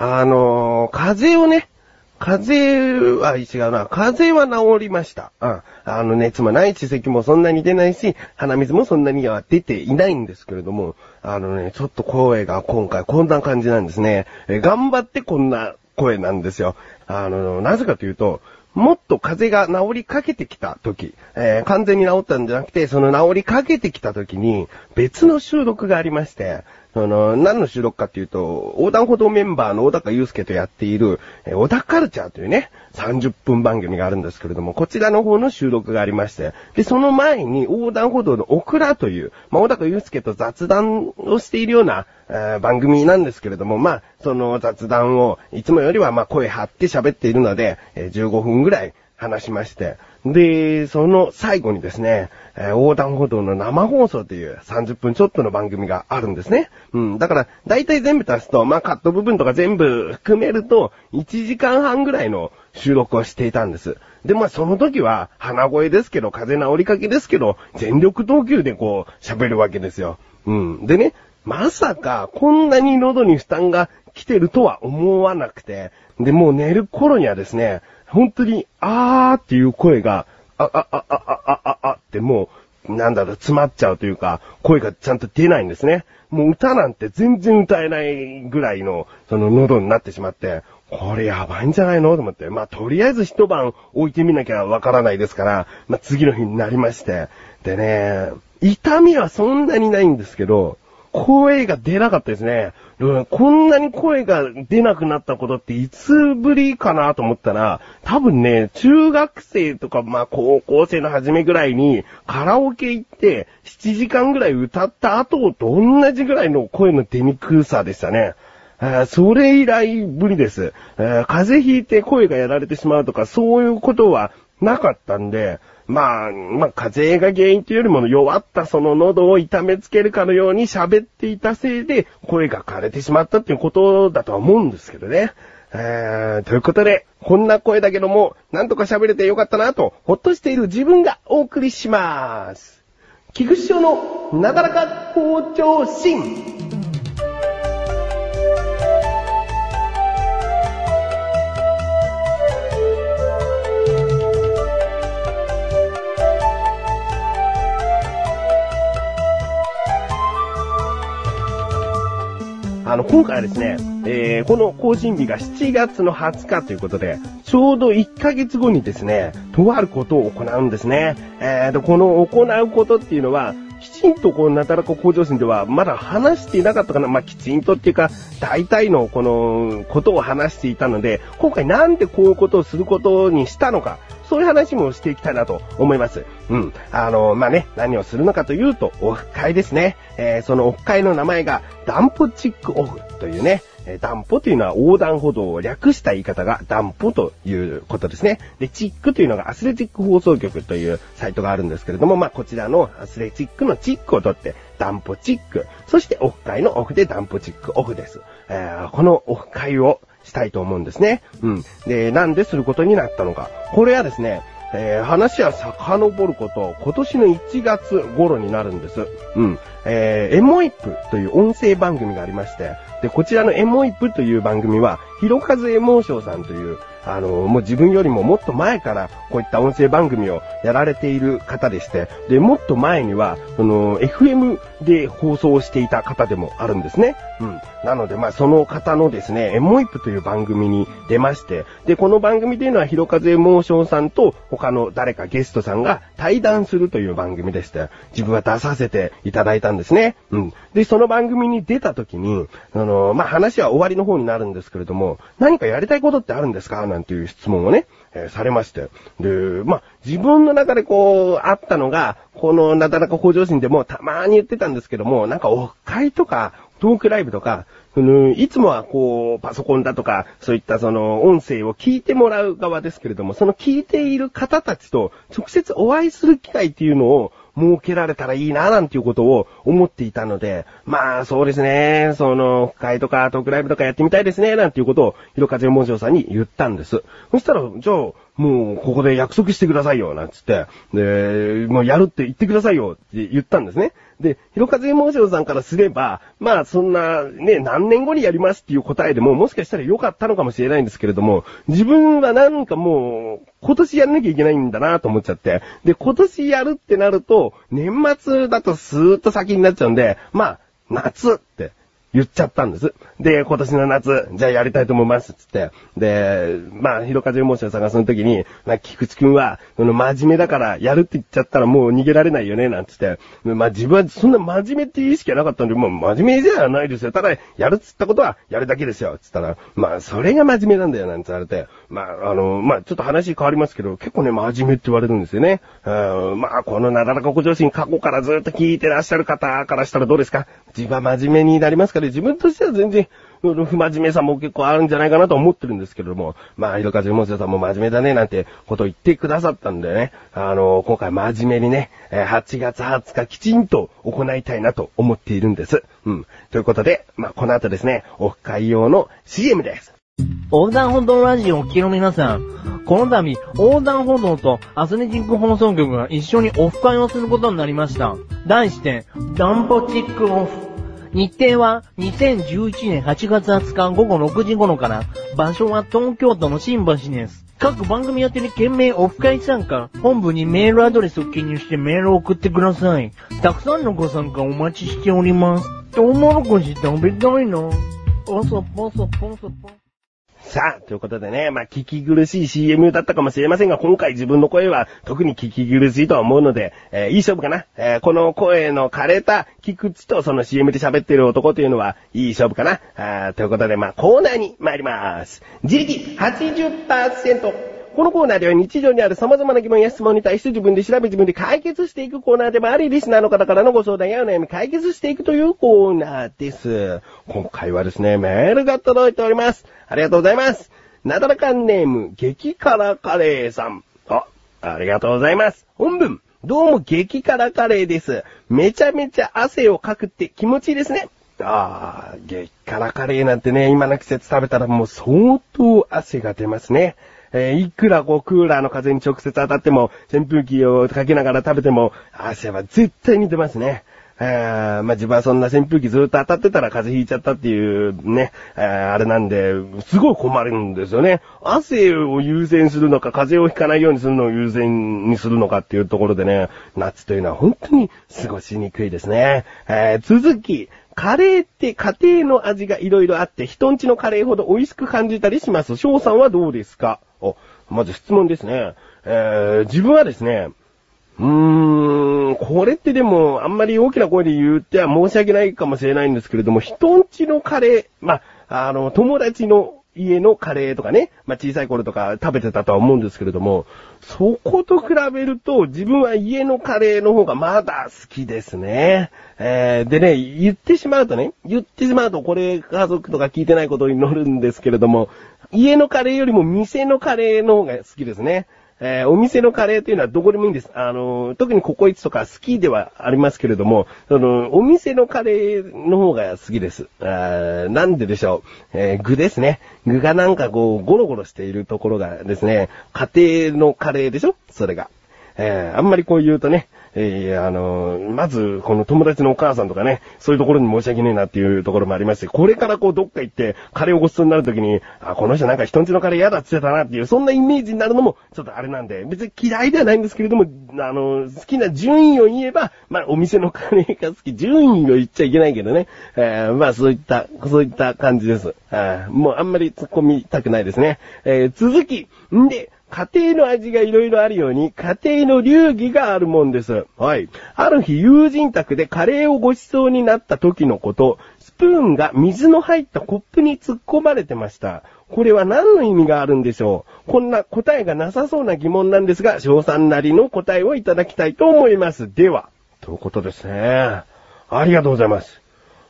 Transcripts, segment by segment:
あのー風邪をね、風邪は違うな。風邪は治りました。うん。あの熱もない、血咳もそんなに出ないし、鼻水もそんなには出ていないんですけれども、あのね、ちょっと声が今回こんな感じなんですね。え頑張ってこんな声なんですよ。あの、なぜかというと、もっと風が治りかけてきた時、えー完全に治ったんじゃなくて、その治りかけてきた時に、別の収録がありまして、その、何の収録かっていうと、横断歩道メンバーの小高祐介とやっている、え小田カルチャーというね、30分番組があるんですけれども、こちらの方の収録がありまして、で、その前に横断歩道のオクラという、まあ、小高祐介と雑談をしているような、え番組なんですけれども、まあ、その雑談を、いつもよりはま声張って喋っているので、え15分ぐらい話しまして、で、その最後にですね、えー横断歩道の生放送という30分ちょっとの番組があるんですね。うん。だから、大体全部足すと、まあカット部分とか全部含めると、1時間半ぐらいの収録をしていたんです。で、まあその時は、鼻声ですけど、風邪治りかけですけど、全力投球でこう、喋るわけですよ。うん。でね、まさか、こんなに喉に負担が来てるとは思わなくて、で、もう寝る頃にはですね、本当に、あーっていう声が、あ、あ、あ、あ、あ、あ、あってもう、なんだろう、詰まっちゃうというか、声がちゃんと出ないんですね。もう歌なんて全然歌えないぐらいの、その喉になってしまって、これやばいんじゃないのと思って。まあ、とりあえず一晩置いてみなきゃわからないですから、まあ、次の日になりまして。でね、痛みはそんなにないんですけど、声が出なかったですね。うんこんなに声が出なくなったことっていつぶりかなと思ったら、多分ね、中学生とか、まあ高校生の初めぐらいにカラオケ行って7時間ぐらい歌った後と同じぐらいの声の出にくさでしたね。それ以来ぶりです。風邪ひいて声がやられてしまうとか、そういうことはなかったんで、まあ、まあ、風邪が原因というよりも弱ったその喉を痛めつけるかのように喋っていたせいで、声が枯れてしまったっていうことだとは思うんですけどね。えー、ということで、こんな声だけども、なんとか喋れてよかったなと、ほっとしている自分がお送りします。菊池翔のなだらか校長心。の、今回はですね、えー、この更新日が7月の20日ということで、ちょうど1ヶ月後にですね、とあることを行うんですね。えーと、この行うことっていうのは、きちんとこう、なだらか向上心ではまだ話していなかったかな。まあ、きちんとっていうか、大体のこの、ことを話していたので、今回なんでこういうことをすることにしたのか、そういう話もしていきたいなと思います。うん。あの、まあ、ね、何をするのかというと、オフ会ですね。えー、そのオフ会の名前が、ダンポチックオフというね、えダンポというのは横断歩道を略した言い方がダンポということですね。で、チックというのがアスレチック放送局というサイトがあるんですけれども、まあ、こちらのアスレチックのチックを取って、ダンポチック。そしてオフ会のオフでダンポチックオフです。えーこのオフ会をしたいと思うんですね。うん。で、なんですることになったのか。これはですね、えー話は遡ること、今年の1月頃になるんです。うん。えー、エモイップという音声番組がありまして、で、こちらのエモイップという番組は、ひろかずエモーションさんという、あの、もう自分よりももっと前からこういった音声番組をやられている方でして、で、もっと前には、その、FM で放送していた方でもあるんですね。うん。なので、まあ、その方のですね、エモイプという番組に出まして、で、この番組というのは、ひろかずエモーションさんと他の誰かゲストさんが対談するという番組でして、自分は出させていただいたんですね。うん。で、その番組に出た時に、あの、まあ、話は終わりの方になるんですけれども、何かやりたいことってあるんですか？なんていう質問をね、えーされまして。で、まあ、自分の中でこう、あったのが、このなだらか向上心でもたまに言ってたんですけども、なんかオフ会とか、トークライブとか、そのいつもはこう、パソコンだとか、そういったその音声を聞いてもらう側ですけれども、その聞いている方たちと直接お会いする機会っていうのを設けられたらいいな、なんていうことを思っていたので、まあそうですね、その、会とかトークライブとかやってみたいですね、なんていうことを、ひろかぜもじょうさんに言ったんです。そしたら、じゃあ、もうここで約束してくださいよ、なんつって、で、もうやるって言ってくださいよって言ったんですね。で、ひろかずエモーションさんからすれば、まあそんなね、何年後にやりますっていう答えでももしかしたら良かったのかもしれないんですけれども、自分はなんかもう、今年やらなきゃいけないんだなと思っちゃって。で、今年やるってなると、年末だとスーッと先になっちゃうんで、まあ、夏って言っちゃったんです。で、今年の夏、じゃあやりたいと思います、つって。で、まあ、ひろかじエモーションさんがその時に、まあ、菊池くんは、真面目だからやるって言っちゃったらもう逃げられないよね、なんつって。まあ、自分はそんな真面目っていう意識はなかったんで、もう真面目じゃないですよ。ただ、やるっつったことはやるだけですよ、つったら、まあ、それが真面目なんだよ、なんて言われて。まあ、あの、まあ、ちょっと話変わりますけど、結構ね、真面目って言われるんですよね。うん、まあ、このなだらかご上心過去からずっと聞いてらっしゃる方からしたらどうですか？自分は真面目になりますから、自分としては全然、不真面目さも結構あるんじゃないかなと思ってるんですけれども、まあ、ひろかじもせさんも真面目だね、なんてことを言ってくださったんでね、あの、今回真面目にね、8月20日きちんと行いたいなと思っているんです。うん。ということで、まあ、この後ですね、オフ会用の CM です。横断歩道ラジオを聴きの皆さん、この度、横断歩道とアスレチック放送局が一緒にオフ会をすることになりました。題して、ダンポチックオフ。日程は2011年8月20日午後6時頃から、場所は東京都の新橋です。各番組宛てに件名オフ会参加、本部にメールアドレスを記入してメールを送ってください。たくさんのご参加お待ちしております。トウモロコシ食べたいな。ポソポソポソポ。さあ、ということでね、まあ、聞き苦しい CM だったかもしれませんが、今回自分の声は特に聞き苦しいとは思うので、えー、いい勝負かな？えー、この声の枯れた菊池とその CM で喋ってる男というのは、いい勝負かな？あということで、まあ、コーナーに参ります。自力80%。このコーナーでは日常にある様々な疑問や質問に対して自分で調べ自分で解決していくコーナーでもあり、リスナーの方からのご相談やお悩み解決していくというコーナーです。今回はですね、メールが届いております。ありがとうございます。なだらかんネーム、激辛カレーさん。あ、ありがとうございます。本文、どうも激辛カレーです。めちゃめちゃ汗をかくって気持ちいいですね。ああ、激辛カレーなんてね、今の季節食べたらもう相当汗が出ますね。えー、いくらこうクーラーの風に直接当たっても、扇風機をかけながら食べても、汗は絶対に出ますね。え、まあ、自分はそんな扇風機ずっと当たってたら風邪ひいちゃったっていうね、え、あれなんで、すごい困るんですよね。汗を優先するのか、風邪をひかないようにするのを優先にするのかっていうところでね、夏というのは本当に過ごしにくいですね。えー、続き、カレーって家庭の味が色々あって、人んちのカレーほど美味しく感じたりします。翔さんはどうですか？お、まず質問ですね。えー、自分はですね、うーん、これってでも、あんまり大きな声で言っては申し訳ないかもしれないんですけれども、人んちのカレー、まあ、あの、友達の家のカレーとかね、まあ、小さい頃とか食べてたとは思うんですけれども、そこと比べると自分は家のカレーの方がまだ好きですね。えー、でね、言ってしまうとね、言ってしまうとこれ家族とか聞いてないことに乗るんですけれども、家のカレーよりも店のカレーの方が好きですね。えー、お店のカレーというのはどこでもいいんです。あの、特にココイチとか好きではありますけれども、その、お店のカレーの方が好きです。あなんででしょう。えー、具ですね。具がなんかこう、ゴロゴロしているところがですね、家庭のカレーでしょ？それが。えー、あんまりこう言うとね、えー、あのー、まず、この友達のお母さんとかね、そういうところに申し訳ねえなっていうところもありまして、これからこうどっか行って、カレーをごちそうになるときに、あ、この人なんか人んちのカレー嫌だって言ってたなっていう、そんなイメージになるのも、ちょっとあれなんで、別に嫌いではないんですけれども、あの好きな順位を言えば、まあ、お店のカレーが好き、順位を言っちゃいけないけどね、えー、まあ、そういった、そういった感じです。あもうあんまり突っ込みたくないですね。えー、続き、んで、家庭の味がいろいろあるように、家庭の流儀があるもんです。はい。ある日、友人宅でカレーをご馳走になった時のこと、スプーンが水の入ったコップに突っ込まれてました。これは何の意味があるんでしょう？こんな答えがなさそうな疑問なんですが、翔さんなりの答えをいただきたいと思います。では、ということですね。ありがとうございます。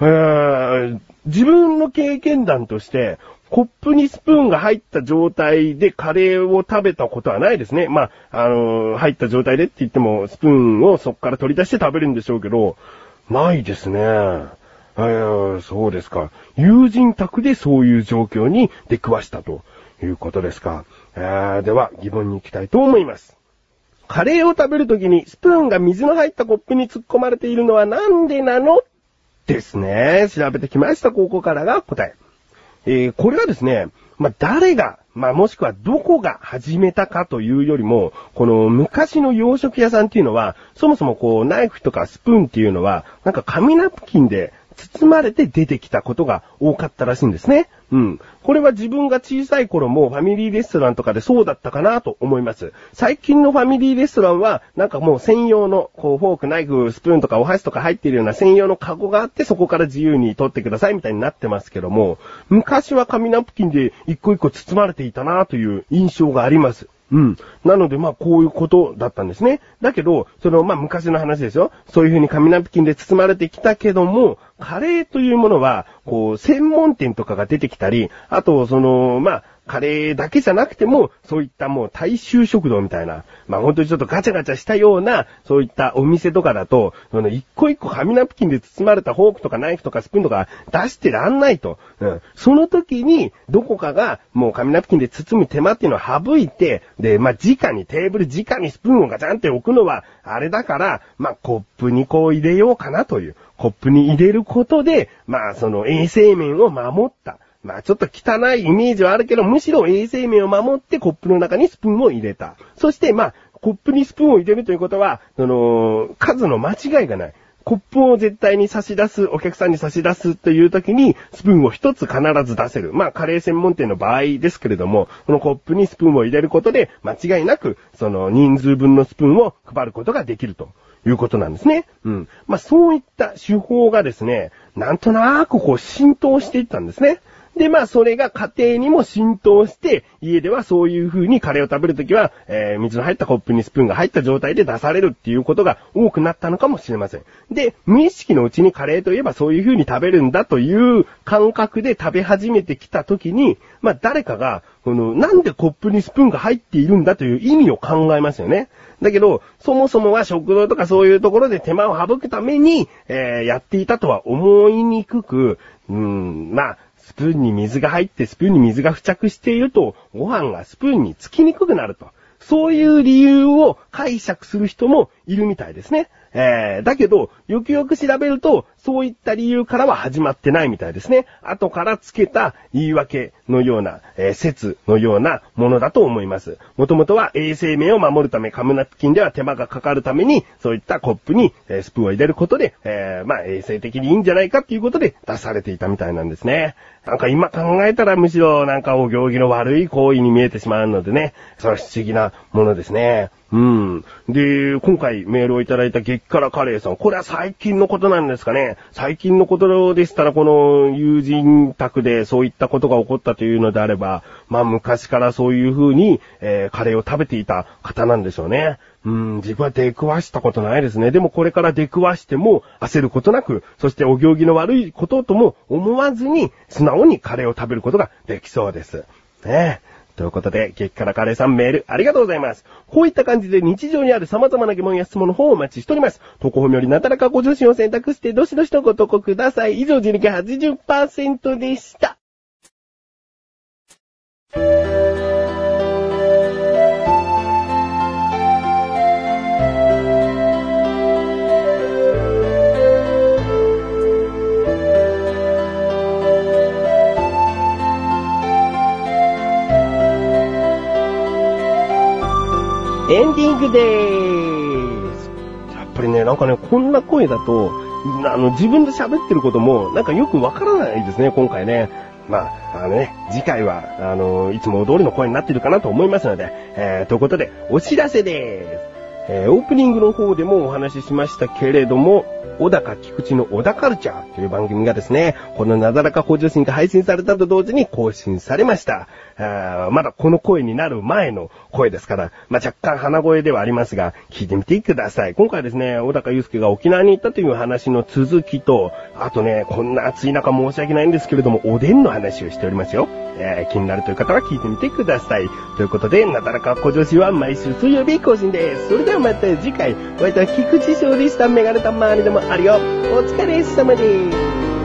え、自分の経験談として、コップにスプーンが入った状態でカレーを食べたことはないですね。まあ、あのー、入った状態でって言っても、スプーンをそこから取り出して食べるんでしょうけど、ないですね。えー、そうですか。友人宅でそういう状況に出くわしたということですか。では、疑問に行きたいと思います。カレーを食べるときにスプーンが水の入ったコップに突っ込まれているのはなんでなの？ですね。調べてきました。ここからが答え。えー、これはですね、まあ、誰が、まあ、もしくはどこが始めたかというよりも、この昔の洋食屋さんっていうのは、そもそもこう、ナイフとかスプーンっていうのは、なんか紙ナプキンで包まれて出てきたことが多かったらしいんですね。うん。これは自分が小さい頃もファミリーレストランとかでそうだったかなと思います。最近のファミリーレストランは、なんかもう専用の、こう、フォーク、ナイフ、スプーンとかお箸とか入っているような専用のカゴがあって、そこから自由に取ってくださいみたいになってますけども、昔は紙ナプキンで一個一個包まれていたなという印象があります。うん。なので、まあ、こういうことだったんですね。だけど、その、まあ、昔の話ですよ。そういう風に紙ナプキンで包まれてきたけども、カレーというものは、こう、専門店とかが出てきたり、あと、その、まあ、カレーだけじゃなくても、そういったもう大衆食堂みたいな、まあ本当にちょっとガチャガチャしたような、そういったお店とかだと、その一個一個紙ナプキンで包まれたフォークとかナイフとかスプーンとか出してらんないと。うん。その時に、どこかがもう紙ナプキンで包む手間っていうのを省いて、で、まあ直にテーブル直にスプーンをガチャンって置くのは、あれだから、まあコップにこう入れようかなという。コップに入れることで、まあその衛生面を守った。まあちょっと汚いイメージはあるけど、むしろ衛生面を守ってコップの中にスプーンを入れた。そしてまあ、コップにスプーンを入れるということは、その、数の間違いがない。コップを絶対に差し出す、お客さんに差し出すという時に、スプーンを一つ必ず出せる。まあ、カレー専門店の場合ですけれども、このコップにスプーンを入れることで、間違いなく、その人数分のスプーンを配ることができるということなんですね。うん。まあ、そういった手法がですね、なんとなくこう浸透していったんですね。で、まあ、それが家庭にも浸透して、家ではそういう風にカレーを食べるときは、えー、水の入ったコップにスプーンが入った状態で出されるっていうことが多くなったのかもしれません。で、無意識のうちにカレーといえばそういう風に食べるんだという感覚で食べ始めてきたときに、まあ、誰かが、この、なんでコップにスプーンが入っているんだという意味を考えますよね。だけど、そもそもは食堂とかそういうところで手間を省くために、えー、やっていたとは思いにくく、うーん、まあ、スプーンに水が入ってスプーンに水が付着していると、ご飯がスプーンにつきにくくなると。そういう理由を解釈する人もいるみたいですね。えー、だけど、よくよく調べると、そういった理由からは始まってないみたいですね。後から付けた言い訳のような、えー、説のようなものだと思います。もともとは衛生面を守るため、カムナプキンでは手間がかかるために、そういったコップに、えー、スプーンを入れることで、えー、まあ、衛生的にいいんじゃないかっていうことで出されていたみたいなんですね。なんか今考えたらむしろなんかお行儀の悪い行為に見えてしまうのでね、それは不思議なものですね。うん。で、今回メールをいただいた激辛カレーさん、これは最近のことなんですかね最近のことでしたら、この友人宅でそういったことが起こったというのであれば、まあ昔からそういう風に、えー、カレーを食べていた方なんでしょうね。うん、自分は出くわしたことないですね。でもこれから出くわしても焦ることなく、そしてお行儀の悪いこととも思わずに、素直にカレーを食べることができそうです。ねということで、激辛カレーさんメールありがとうございます。こういった感じで日常にある様々な疑問や質問の方をお待ちしております。とこほめよりなだらかご自身を選択してどしどしとご投稿ください。以上、自力80%でした。エンディングでーす。やっぱりね、なんかね、こんな声だと、あの、自分で喋ってることも、なんかよくわからないですね、今回ね。まあ、あのね、次回は、あの、いつも通りの声になってるかなと思いますので、えー、ということで、お知らせでーす。えー、オープニングの方でもお話ししましたけれども、小高菊池の小田カルチャーという番組がですね、このなだらか向上心が配信されたと同時に更新されました。あまだこの声になる前の声ですから、まあ、若干鼻声ではありますが、聞いてみてください。今回はですね、小高祐介が沖縄に行ったという話の続きと、あとね、こんな暑い中申し訳ないんですけれども、おでんの話をしておりますよ。えー、気になるという方は聞いてみてください。ということで、なだらか向上心は毎週水曜日更新です。それではまた次回、お会いいた菊池勝利したメガネたまわりでもあるよ。お疲れ様です。